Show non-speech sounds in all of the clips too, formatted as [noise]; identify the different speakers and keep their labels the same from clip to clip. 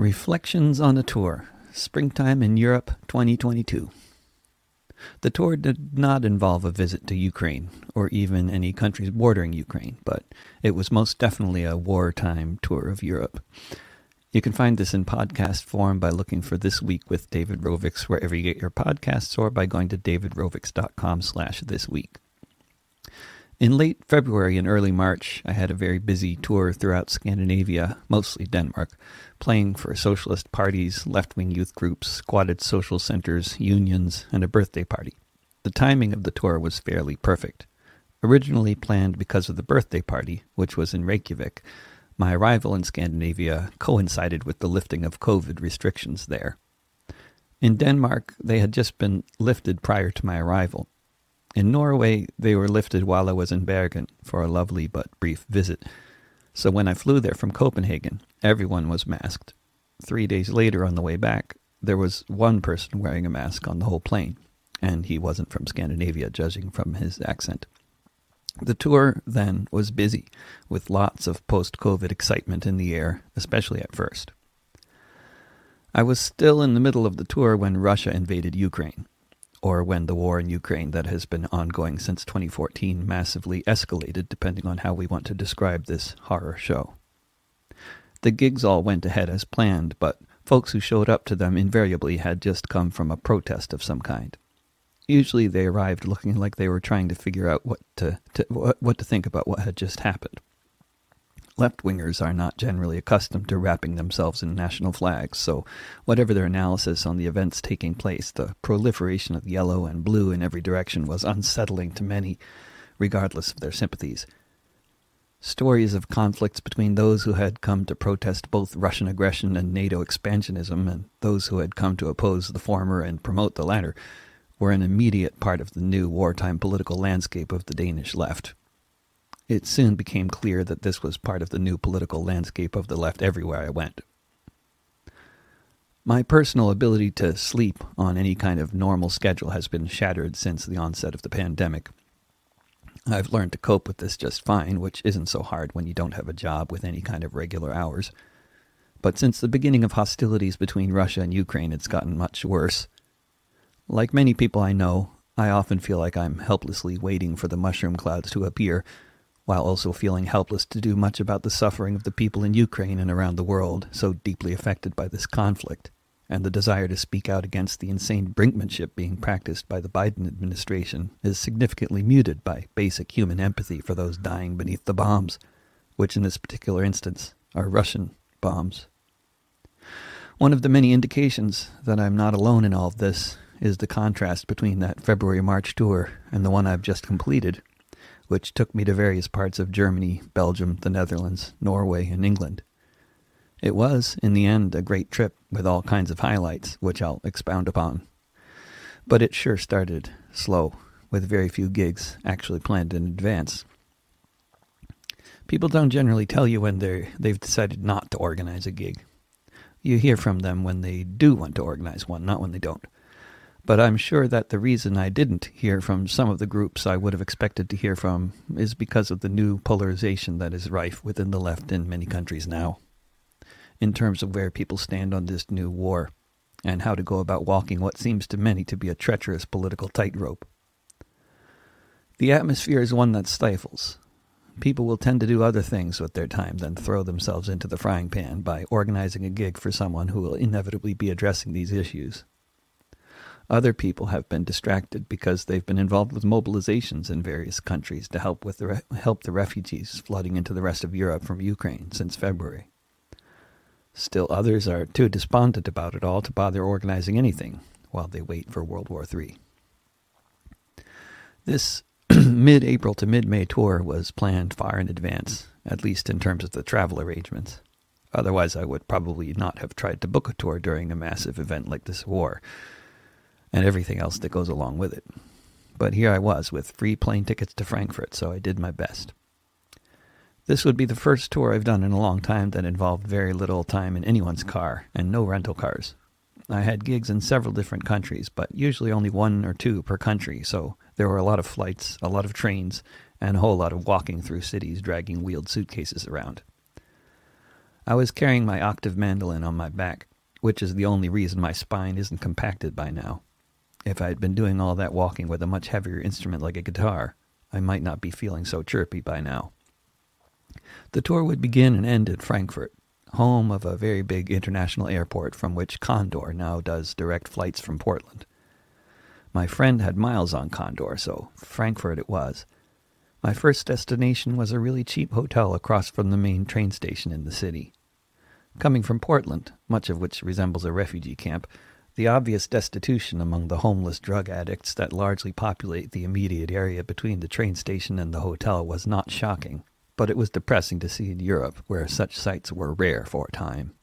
Speaker 1: Reflections on a Tour Springtime in Europe 2022. The tour did not involve a visit to Ukraine, or even any countries bordering Ukraine, but it was most definitely a wartime tour of Europe. You can find this in podcast form by looking for This Week with David Rovics wherever you get your podcasts, or by going to davidrovics.com slash this week. In late February and early March, I had a very busy tour throughout Scandinavia, mostly Denmark, playing for socialist parties, left wing youth groups, squatted social centers, unions, and a birthday party. The timing of the tour was fairly perfect. Originally planned because of the birthday party, which was in Reykjavik, my arrival in Scandinavia coincided with the lifting of COVID restrictions there. In Denmark, they had just been lifted prior to my arrival, in Norway, they were lifted while I was in Bergen for a lovely but brief visit. So when I flew there from Copenhagen, everyone was masked. Three days later, on the way back, there was one person wearing a mask on the whole plane, and he wasn't from Scandinavia, judging from his accent. The tour then was busy, with lots of post COVID excitement in the air, especially at first. I was still in the middle of the tour when Russia invaded Ukraine or when the war in Ukraine that has been ongoing since 2014 massively escalated, depending on how we want to describe this horror show. The gigs all went ahead as planned, but folks who showed up to them invariably had just come from a protest of some kind. Usually they arrived looking like they were trying to figure out what to, to what to think about what had just happened. Left wingers are not generally accustomed to wrapping themselves in national flags, so whatever their analysis on the events taking place, the proliferation of yellow and blue in every direction was unsettling to many, regardless of their sympathies. Stories of conflicts between those who had come to protest both Russian aggression and NATO expansionism and those who had come to oppose the former and promote the latter were an immediate part of the new wartime political landscape of the Danish left. It soon became clear that this was part of the new political landscape of the left everywhere I went. My personal ability to sleep on any kind of normal schedule has been shattered since the onset of the pandemic. I've learned to cope with this just fine, which isn't so hard when you don't have a job with any kind of regular hours. But since the beginning of hostilities between Russia and Ukraine, it's gotten much worse. Like many people I know, I often feel like I'm helplessly waiting for the mushroom clouds to appear while also feeling helpless to do much about the suffering of the people in Ukraine and around the world so deeply affected by this conflict, and the desire to speak out against the insane brinkmanship being practiced by the Biden administration is significantly muted by basic human empathy for those dying beneath the bombs, which in this particular instance are Russian bombs. One of the many indications that I'm not alone in all of this is the contrast between that February March tour and the one I've just completed which took me to various parts of Germany, Belgium, the Netherlands, Norway, and England. It was, in the end, a great trip with all kinds of highlights, which I'll expound upon. But it sure started slow, with very few gigs actually planned in advance. People don't generally tell you when they they've decided not to organize a gig. You hear from them when they do want to organize one, not when they don't. But I'm sure that the reason I didn't hear from some of the groups I would have expected to hear from is because of the new polarization that is rife within the left in many countries now, in terms of where people stand on this new war, and how to go about walking what seems to many to be a treacherous political tightrope. The atmosphere is one that stifles. People will tend to do other things with their time than throw themselves into the frying pan by organizing a gig for someone who will inevitably be addressing these issues. Other people have been distracted because they've been involved with mobilizations in various countries to help with the re- help the refugees flooding into the rest of Europe from Ukraine since February. Still others are too despondent about it all to bother organizing anything while they wait for World War III. This [clears throat] mid April to mid May tour was planned far in advance, at least in terms of the travel arrangements. Otherwise, I would probably not have tried to book a tour during a massive event like this war and everything else that goes along with it. But here I was with free plane tickets to Frankfurt, so I did my best. This would be the first tour I've done in a long time that involved very little time in anyone's car and no rental cars. I had gigs in several different countries, but usually only one or two per country, so there were a lot of flights, a lot of trains, and a whole lot of walking through cities dragging wheeled suitcases around. I was carrying my octave mandolin on my back, which is the only reason my spine isn't compacted by now. If I had been doing all that walking with a much heavier instrument like a guitar, I might not be feeling so chirpy by now. The tour would begin and end at Frankfurt, home of a very big international airport from which Condor now does direct flights from Portland. My friend had miles on Condor, so Frankfurt it was. My first destination was a really cheap hotel across from the main train station in the city. Coming from Portland, much of which resembles a refugee camp, the obvious destitution among the homeless drug addicts that largely populate the immediate area between the train station and the hotel was not shocking, but it was depressing to see in Europe, where such sights were rare for a time.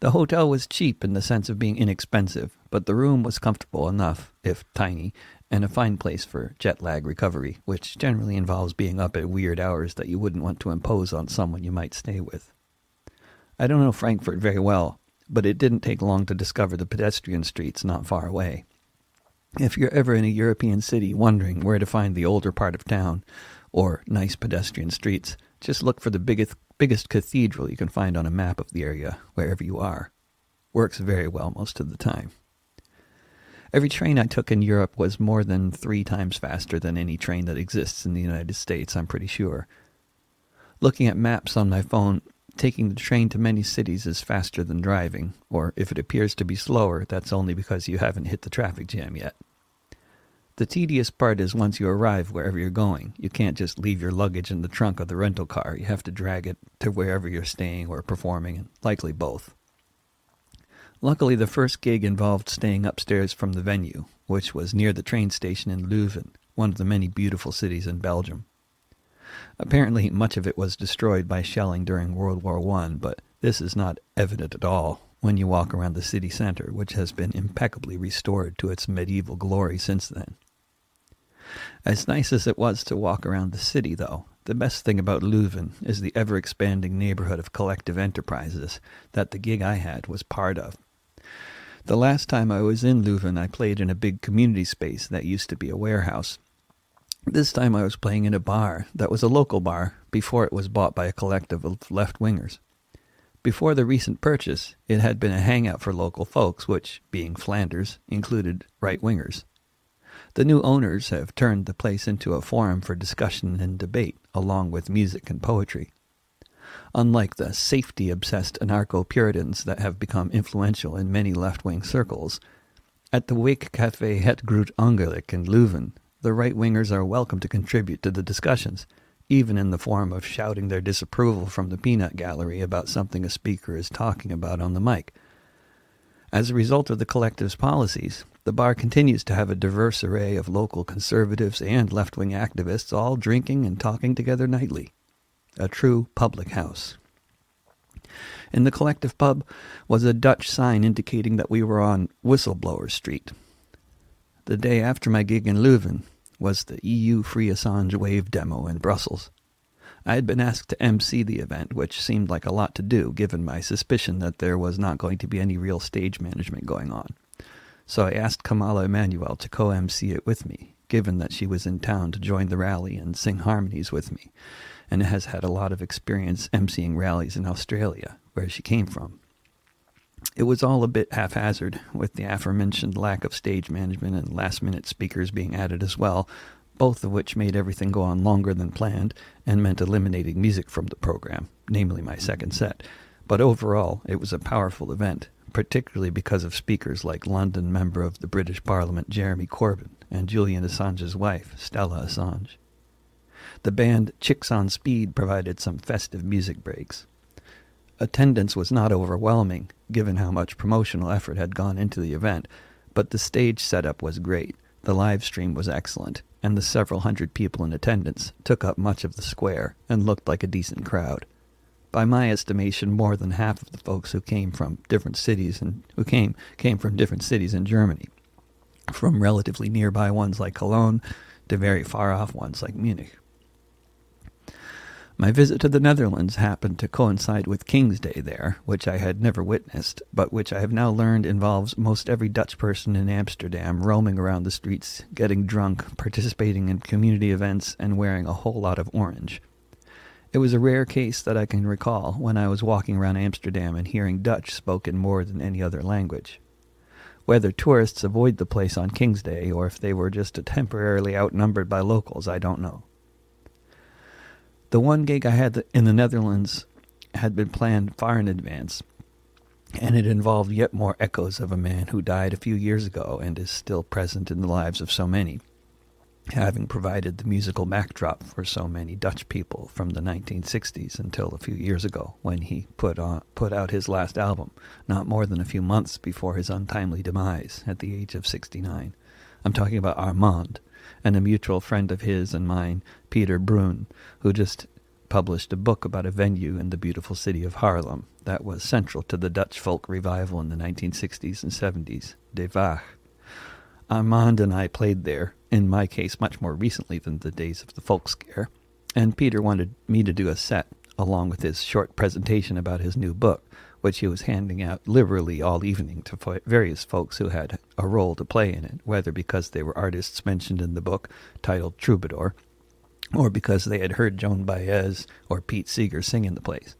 Speaker 1: The hotel was cheap in the sense of being inexpensive, but the room was comfortable enough, if tiny, and a fine place for jet lag recovery, which generally involves being up at weird hours that you wouldn't want to impose on someone you might stay with. I don't know Frankfurt very well, but it didn't take long to discover the pedestrian streets not far away. If you're ever in a European city wondering where to find the older part of town or nice pedestrian streets, just look for the biggest, biggest cathedral you can find on a map of the area, wherever you are. Works very well most of the time. Every train I took in Europe was more than three times faster than any train that exists in the United States, I'm pretty sure. Looking at maps on my phone, taking the train to many cities is faster than driving, or if it appears to be slower, that's only because you haven't hit the traffic jam yet. The tedious part is once you arrive wherever you're going, you can't just leave your luggage in the trunk of the rental car. You have to drag it to wherever you're staying or performing, and likely both. Luckily, the first gig involved staying upstairs from the venue, which was near the train station in Leuven, one of the many beautiful cities in Belgium. Apparently, much of it was destroyed by shelling during World War I, but this is not evident at all when you walk around the city center, which has been impeccably restored to its medieval glory since then. As nice as it was to walk around the city, though, the best thing about Leuven is the ever expanding neighborhood of collective enterprises that the gig I had was part of. The last time I was in Leuven, I played in a big community space that used to be a warehouse. This time I was playing in a bar that was a local bar before it was bought by a collective of left wingers. Before the recent purchase, it had been a hangout for local folks, which, being Flanders, included right wingers. The new owners have turned the place into a forum for discussion and debate, along with music and poetry unlike the safety obsessed anarcho Puritans that have become influential in many left wing circles. At the Wake Cafe Het Groot Ongeluk in Leuven, the right wingers are welcome to contribute to the discussions, even in the form of shouting their disapproval from the peanut gallery about something a speaker is talking about on the mic. As a result of the collective's policies, the bar continues to have a diverse array of local conservatives and left wing activists all drinking and talking together nightly a true public house. In the collective pub was a Dutch sign indicating that we were on Whistleblower Street. The day after my gig in Leuven was the EU Free Assange Wave demo in Brussels. I had been asked to MC the event, which seemed like a lot to do given my suspicion that there was not going to be any real stage management going on. So I asked Kamala Emanuel to co MC it with me, given that she was in town to join the rally and sing harmonies with me, and has had a lot of experience emceeing rallies in Australia, where she came from. It was all a bit haphazard, with the aforementioned lack of stage management and last minute speakers being added as well, both of which made everything go on longer than planned and meant eliminating music from the program, namely my second set. But overall, it was a powerful event, particularly because of speakers like London member of the British Parliament Jeremy Corbyn and Julian Assange's wife, Stella Assange. The band Chicks on Speed provided some festive music breaks. Attendance was not overwhelming, given how much promotional effort had gone into the event, but the stage setup was great, the live stream was excellent, and the several hundred people in attendance took up much of the square and looked like a decent crowd. By my estimation, more than half of the folks who came from different cities and who came came from different cities in Germany, from relatively nearby ones like Cologne to very far off ones like Munich. My visit to the Netherlands happened to coincide with King's Day there, which I had never witnessed, but which I have now learned involves most every Dutch person in Amsterdam roaming around the streets, getting drunk, participating in community events, and wearing a whole lot of orange. It was a rare case that I can recall when I was walking around Amsterdam and hearing Dutch spoken more than any other language. Whether tourists avoid the place on King's Day or if they were just temporarily outnumbered by locals, I don't know. The one gig I had in the Netherlands had been planned far in advance, and it involved yet more echoes of a man who died a few years ago and is still present in the lives of so many having provided the musical backdrop for so many Dutch people from the 1960s until a few years ago when he put on put out his last album, not more than a few months before his untimely demise at the age of 69. I'm talking about Armand, and a mutual friend of his and mine, Peter Bruun, who just published a book about a venue in the beautiful city of Haarlem that was central to the Dutch folk revival in the 1960s and 70s, De Waag. Armand and I played there, in my case much more recently than the days of the folk scare, and Peter wanted me to do a set along with his short presentation about his new book, which he was handing out liberally all evening to various folks who had a role to play in it, whether because they were artists mentioned in the book titled Troubadour, or because they had heard Joan Baez or Pete Seeger sing in the place.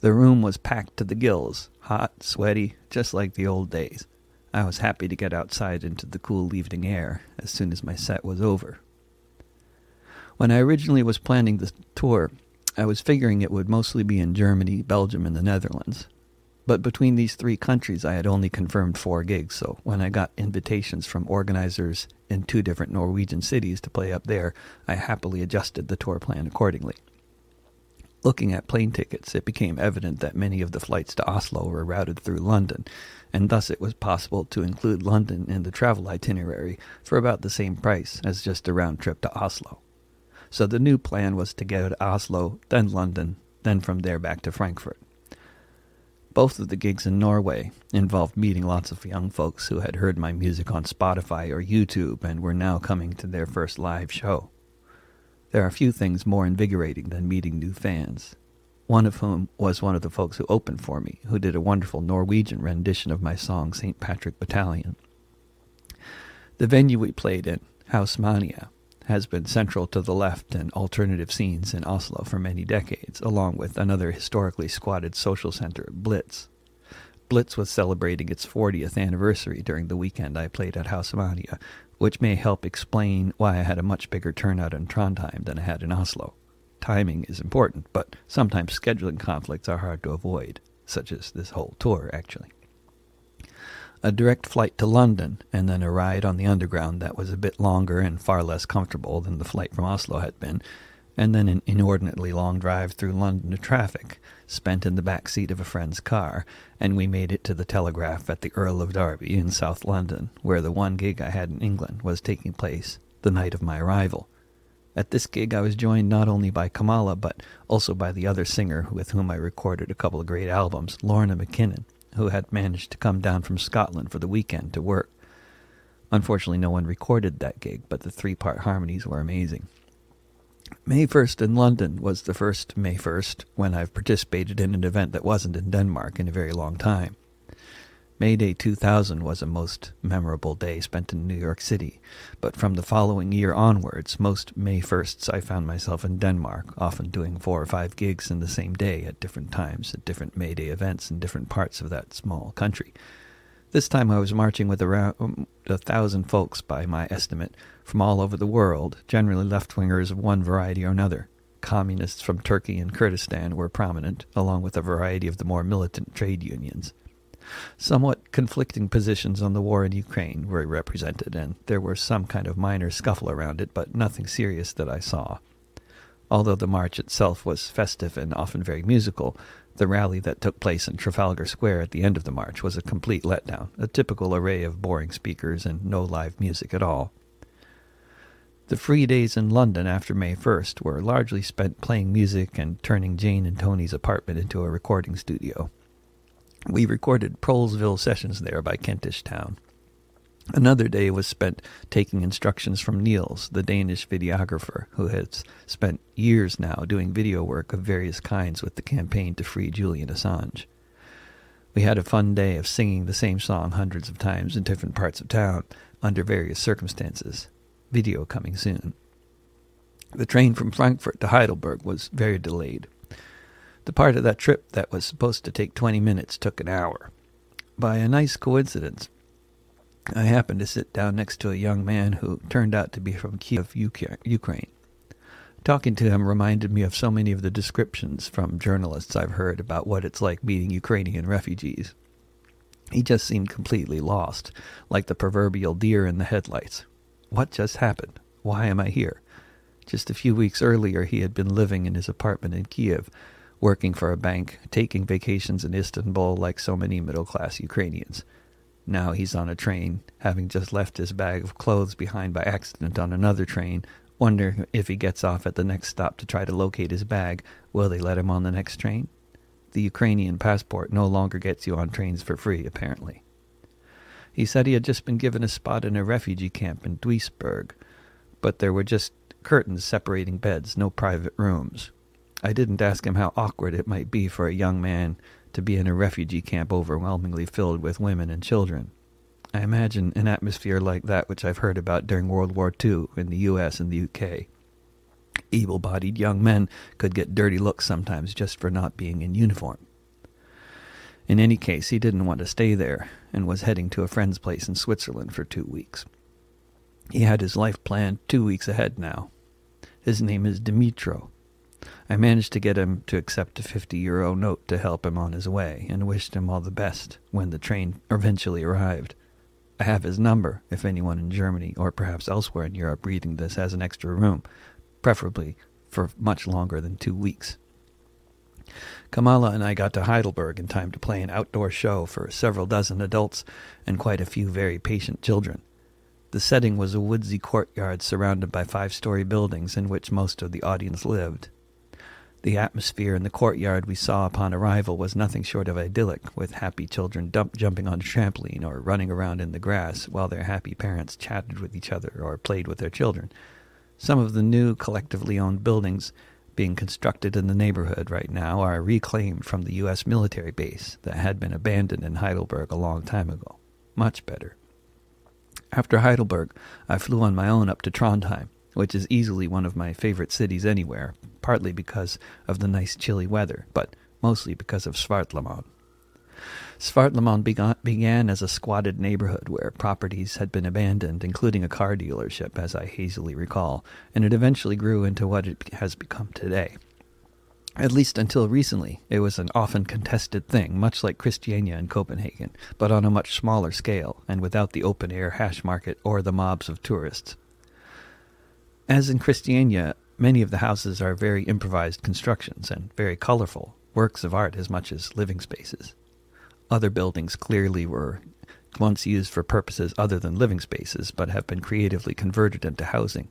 Speaker 1: The room was packed to the gills, hot, sweaty, just like the old days. I was happy to get outside into the cool evening air as soon as my set was over. When I originally was planning the tour, I was figuring it would mostly be in Germany, Belgium, and the Netherlands. But between these three countries, I had only confirmed four gigs, so when I got invitations from organizers in two different Norwegian cities to play up there, I happily adjusted the tour plan accordingly. Looking at plane tickets, it became evident that many of the flights to Oslo were routed through London, and thus it was possible to include London in the travel itinerary for about the same price as just a round trip to Oslo. So the new plan was to go to Oslo, then London, then from there back to Frankfurt. Both of the gigs in Norway involved meeting lots of young folks who had heard my music on Spotify or YouTube and were now coming to their first live show. There are few things more invigorating than meeting new fans, one of whom was one of the folks who opened for me, who did a wonderful Norwegian rendition of my song St. Patrick Battalion. The venue we played in, Hausmania, has been central to the left and alternative scenes in Oslo for many decades, along with another historically squatted social center, Blitz. Blitz was celebrating its 40th anniversary during the weekend I played at Hausmania, which may help explain why I had a much bigger turnout in Trondheim than I had in Oslo. Timing is important, but sometimes scheduling conflicts are hard to avoid, such as this whole tour, actually. A direct flight to London, and then a ride on the Underground that was a bit longer and far less comfortable than the flight from Oslo had been, and then an inordinately long drive through London traffic, spent in the back seat of a friend's car, and we made it to the Telegraph at the Earl of Derby in South London, where the one gig I had in England was taking place the night of my arrival. At this gig, I was joined not only by Kamala, but also by the other singer with whom I recorded a couple of great albums, Lorna McKinnon, who had managed to come down from Scotland for the weekend to work. Unfortunately, no one recorded that gig, but the three part harmonies were amazing. May 1st in London was the first May 1st when I've participated in an event that wasn't in Denmark in a very long time. May Day 2000 was a most memorable day spent in New York City, but from the following year onwards, most May 1sts I found myself in Denmark, often doing four or five gigs in the same day at different times at different May Day events in different parts of that small country. This time I was marching with around um, a thousand folks, by my estimate, from all over the world, generally left wingers of one variety or another. Communists from Turkey and Kurdistan were prominent, along with a variety of the more militant trade unions. Somewhat conflicting positions on the war in Ukraine were represented, and there was some kind of minor scuffle around it, but nothing serious that I saw. Although the march itself was festive and often very musical, the rally that took place in Trafalgar Square at the end of the march was a complete letdown, a typical array of boring speakers and no live music at all. The free days in London after May 1st were largely spent playing music and turning Jane and Tony's apartment into a recording studio. We recorded Prolesville sessions there by Kentish Town. Another day was spent taking instructions from Niels, the Danish videographer, who has spent years now doing video work of various kinds with the campaign to free Julian Assange. We had a fun day of singing the same song hundreds of times in different parts of town under various circumstances. Video coming soon. The train from Frankfurt to Heidelberg was very delayed. The part of that trip that was supposed to take 20 minutes took an hour. By a nice coincidence, I happened to sit down next to a young man who turned out to be from Kiev, Ukraine. Talking to him reminded me of so many of the descriptions from journalists I've heard about what it's like meeting Ukrainian refugees. He just seemed completely lost, like the proverbial deer in the headlights. What just happened? Why am I here? Just a few weeks earlier, he had been living in his apartment in Kiev, working for a bank, taking vacations in Istanbul like so many middle-class Ukrainians. Now he's on a train, having just left his bag of clothes behind by accident on another train, wondering if he gets off at the next stop to try to locate his bag, will they let him on the next train? The Ukrainian passport no longer gets you on trains for free, apparently. He said he had just been given a spot in a refugee camp in Duisburg, but there were just curtains separating beds, no private rooms. I didn't ask him how awkward it might be for a young man to be in a refugee camp overwhelmingly filled with women and children. I imagine an atmosphere like that which I've heard about during World War II in the US and the UK. Able-bodied young men could get dirty looks sometimes just for not being in uniform. In any case, he didn't want to stay there and was heading to a friend's place in Switzerland for two weeks. He had his life planned two weeks ahead now. His name is Dimitro. I managed to get him to accept a 50 euro note to help him on his way and wished him all the best when the train eventually arrived. I have his number if anyone in Germany or perhaps elsewhere in Europe reading this has an extra room, preferably for much longer than two weeks. Kamala and I got to Heidelberg in time to play an outdoor show for several dozen adults and quite a few very patient children. The setting was a woodsy courtyard surrounded by five-story buildings in which most of the audience lived. The atmosphere in the courtyard we saw upon arrival was nothing short of idyllic, with happy children dump jumping on a trampoline or running around in the grass while their happy parents chatted with each other or played with their children. Some of the new collectively owned buildings being constructed in the neighborhood right now are reclaimed from the U.S. military base that had been abandoned in Heidelberg a long time ago. Much better. After Heidelberg, I flew on my own up to Trondheim, which is easily one of my favorite cities anywhere, partly because of the nice chilly weather, but mostly because of Svartlamoen. Svartlamoen began as a squatted neighborhood where properties had been abandoned, including a car dealership, as I hazily recall, and it eventually grew into what it has become today. At least until recently, it was an often contested thing, much like Christiania in Copenhagen, but on a much smaller scale, and without the open-air hash market or the mobs of tourists. As in Christiania, many of the houses are very improvised constructions and very colorful, works of art as much as living spaces. Other buildings clearly were once used for purposes other than living spaces, but have been creatively converted into housing.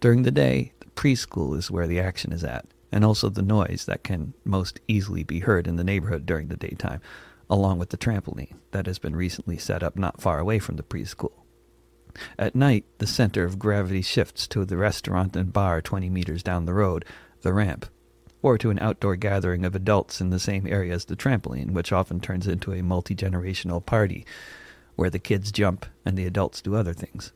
Speaker 1: During the day, the preschool is where the action is at, and also the noise that can most easily be heard in the neighborhood during the daytime, along with the trampoline that has been recently set up not far away from the preschool. At night, the center of gravity shifts to the restaurant and bar 20 meters down the road, the ramp, or to an outdoor gathering of adults in the same area as the trampoline, which often turns into a multi-generational party, where the kids jump and the adults do other things.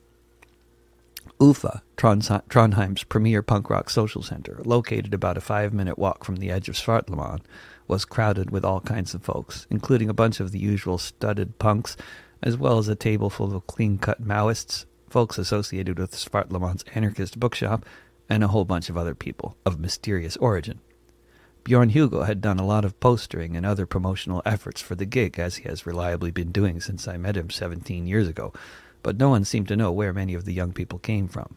Speaker 1: UFFA, Trondheim's premier punk rock social center, located about a five-minute walk from the edge of Svartlamoen, was crowded with all kinds of folks, including a bunch of the usual studded punks, as well as a table full of clean-cut Maoists, folks associated with Svartlamoen's anarchist bookshop, and a whole bunch of other people of mysterious origin. Bjorn Hugo had done a lot of postering and other promotional efforts for the gig, as he has reliably been doing since I met him 17 years ago, but no one seemed to know where many of the young people came from.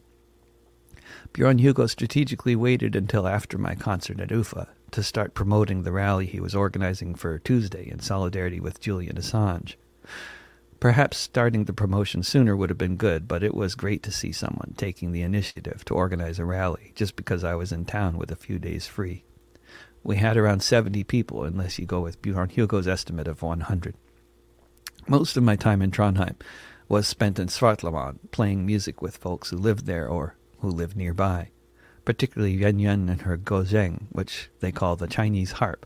Speaker 1: Bjorn Hugo strategically waited until after my concert at UFFA to start promoting the rally he was organizing for Tuesday in solidarity with Julian Assange. Perhaps starting the promotion sooner would have been good, but it was great to see someone taking the initiative to organize a rally just because I was in town with a few days free. We had around 70 people, unless you go with Bjorn Hugo's estimate of 100. Most of my time in Trondheim was spent in Svartlamoen, playing music with folks who lived there or who lived nearby, particularly Yun Yun and her guzheng, which they call the Chinese harp,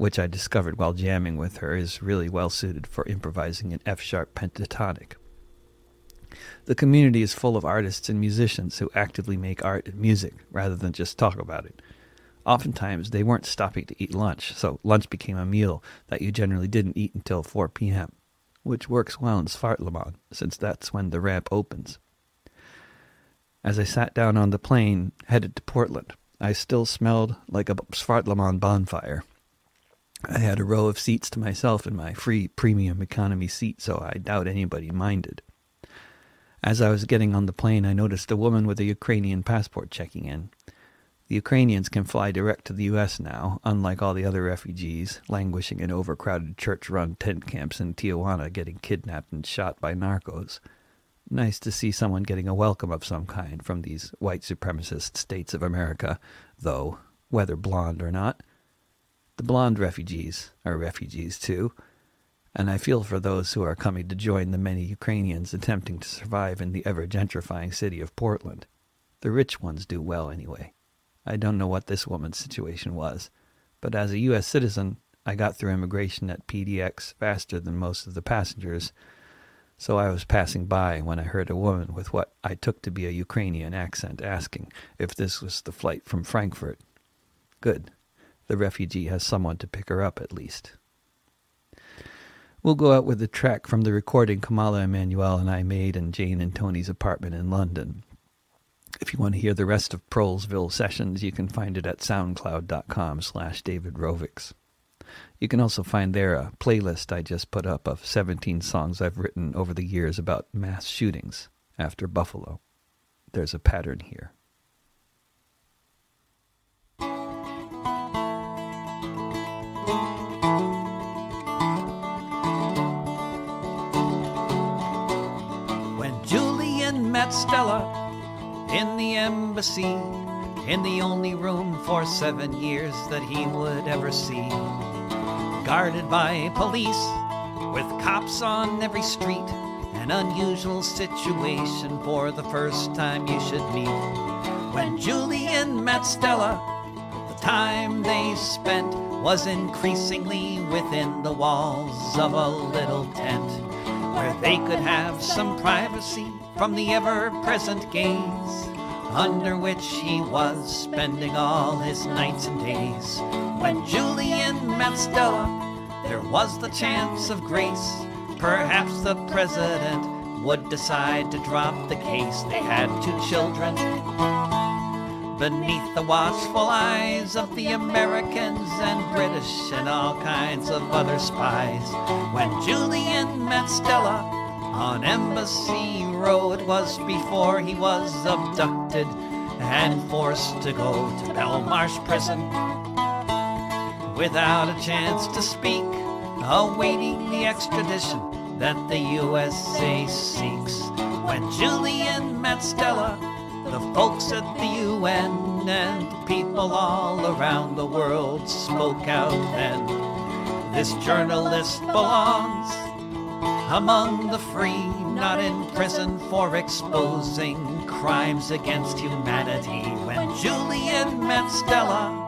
Speaker 1: which I discovered while jamming with her is really well suited for improvising an F-sharp pentatonic. The community is full of artists and musicians who actively make art and music rather than just talk about it. Oftentimes, they weren't stopping to eat lunch, so lunch became a meal that you generally didn't eat until 4 p.m., which works well in Svartlamoen, since that's when the ramp opens. As I sat down on the plane headed to Portland, I still smelled like a Svartlamoen bonfire. I had a row of seats to myself in my free premium economy seat, so I doubt anybody minded. As I was getting on the plane, I noticed a woman with a Ukrainian passport checking in. The Ukrainians can fly direct to the U.S. now, unlike all the other refugees languishing in overcrowded church run tent camps in Tijuana getting kidnapped and shot by narcos. Nice to see someone getting a welcome of some kind from these white supremacist states of America, though, whether blonde or not. The blonde refugees are refugees too, and I feel for those who are coming to join the many Ukrainians attempting to survive in the ever gentrifying city of Portland. The rich ones do well anyway. I don't know what this woman's situation was, but as a U.S. citizen, I got through immigration at PDX faster than most of the passengers, so I was passing by when I heard a woman with what I took to be a Ukrainian accent asking if this was the flight from Frankfurt. Good. The refugee has someone to pick her up at least. We'll go out with a track from the recording Kamala Emanuel and I made in Jane and Tony's apartment in London. If you want to hear the rest of Prolesville sessions, you can find it at soundcloud.com slash David Rovics. You can also find there a playlist I just put up of 17 songs I've written over the years about mass shootings after Buffalo. There's a pattern here.
Speaker 2: Stella in the embassy, in the only room for seven years that he would ever see. Guarded by police, with cops on every street, an unusual situation for the first time you should meet. When Julian met Stella, the time they spent was increasingly within the walls of a little tent where they could have some privacy from the ever present gaze under which he was spending all his nights and days. When Julian met Stella, there was the chance of grace. Perhaps the president would decide to drop the case. They had two children beneath the watchful eyes of the Americans and British and all kinds of other spies. When Julian met Stella on Embassy Road, it was before he was abducted and forced to go to Belmarsh Prison without a chance to speak, awaiting the extradition that the USA seeks. When Julian met Stella, the folks at the UN and people all around the world spoke out then. This journalist belongs among the free, not in prison for exposing crimes against humanity. When Julian met Stella,